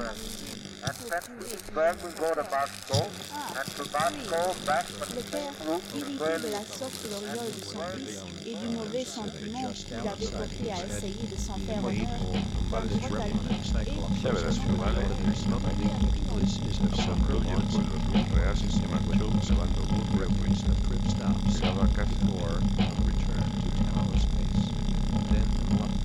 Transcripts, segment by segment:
At Petersburg, we go to Moscow, and to Moscow, back to irrité de la sorte l'orgueil de son fils et du mauvais sentiment qu'il avait porté à essayer de s'en faire honneur, rentrait à lui et mangiò quando Woodward Reference of trip stops. arrivava a casa Or of return to tower space. Then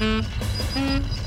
うん。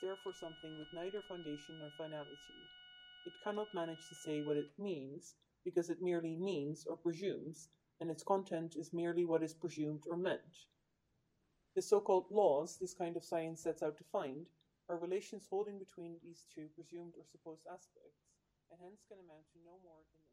Therefore something with neither foundation nor finality. It cannot manage to say what it means, because it merely means or presumes, and its content is merely what is presumed or meant. The so-called laws this kind of science sets out to find are relations holding between these two presumed or supposed aspects, and hence can amount to no more than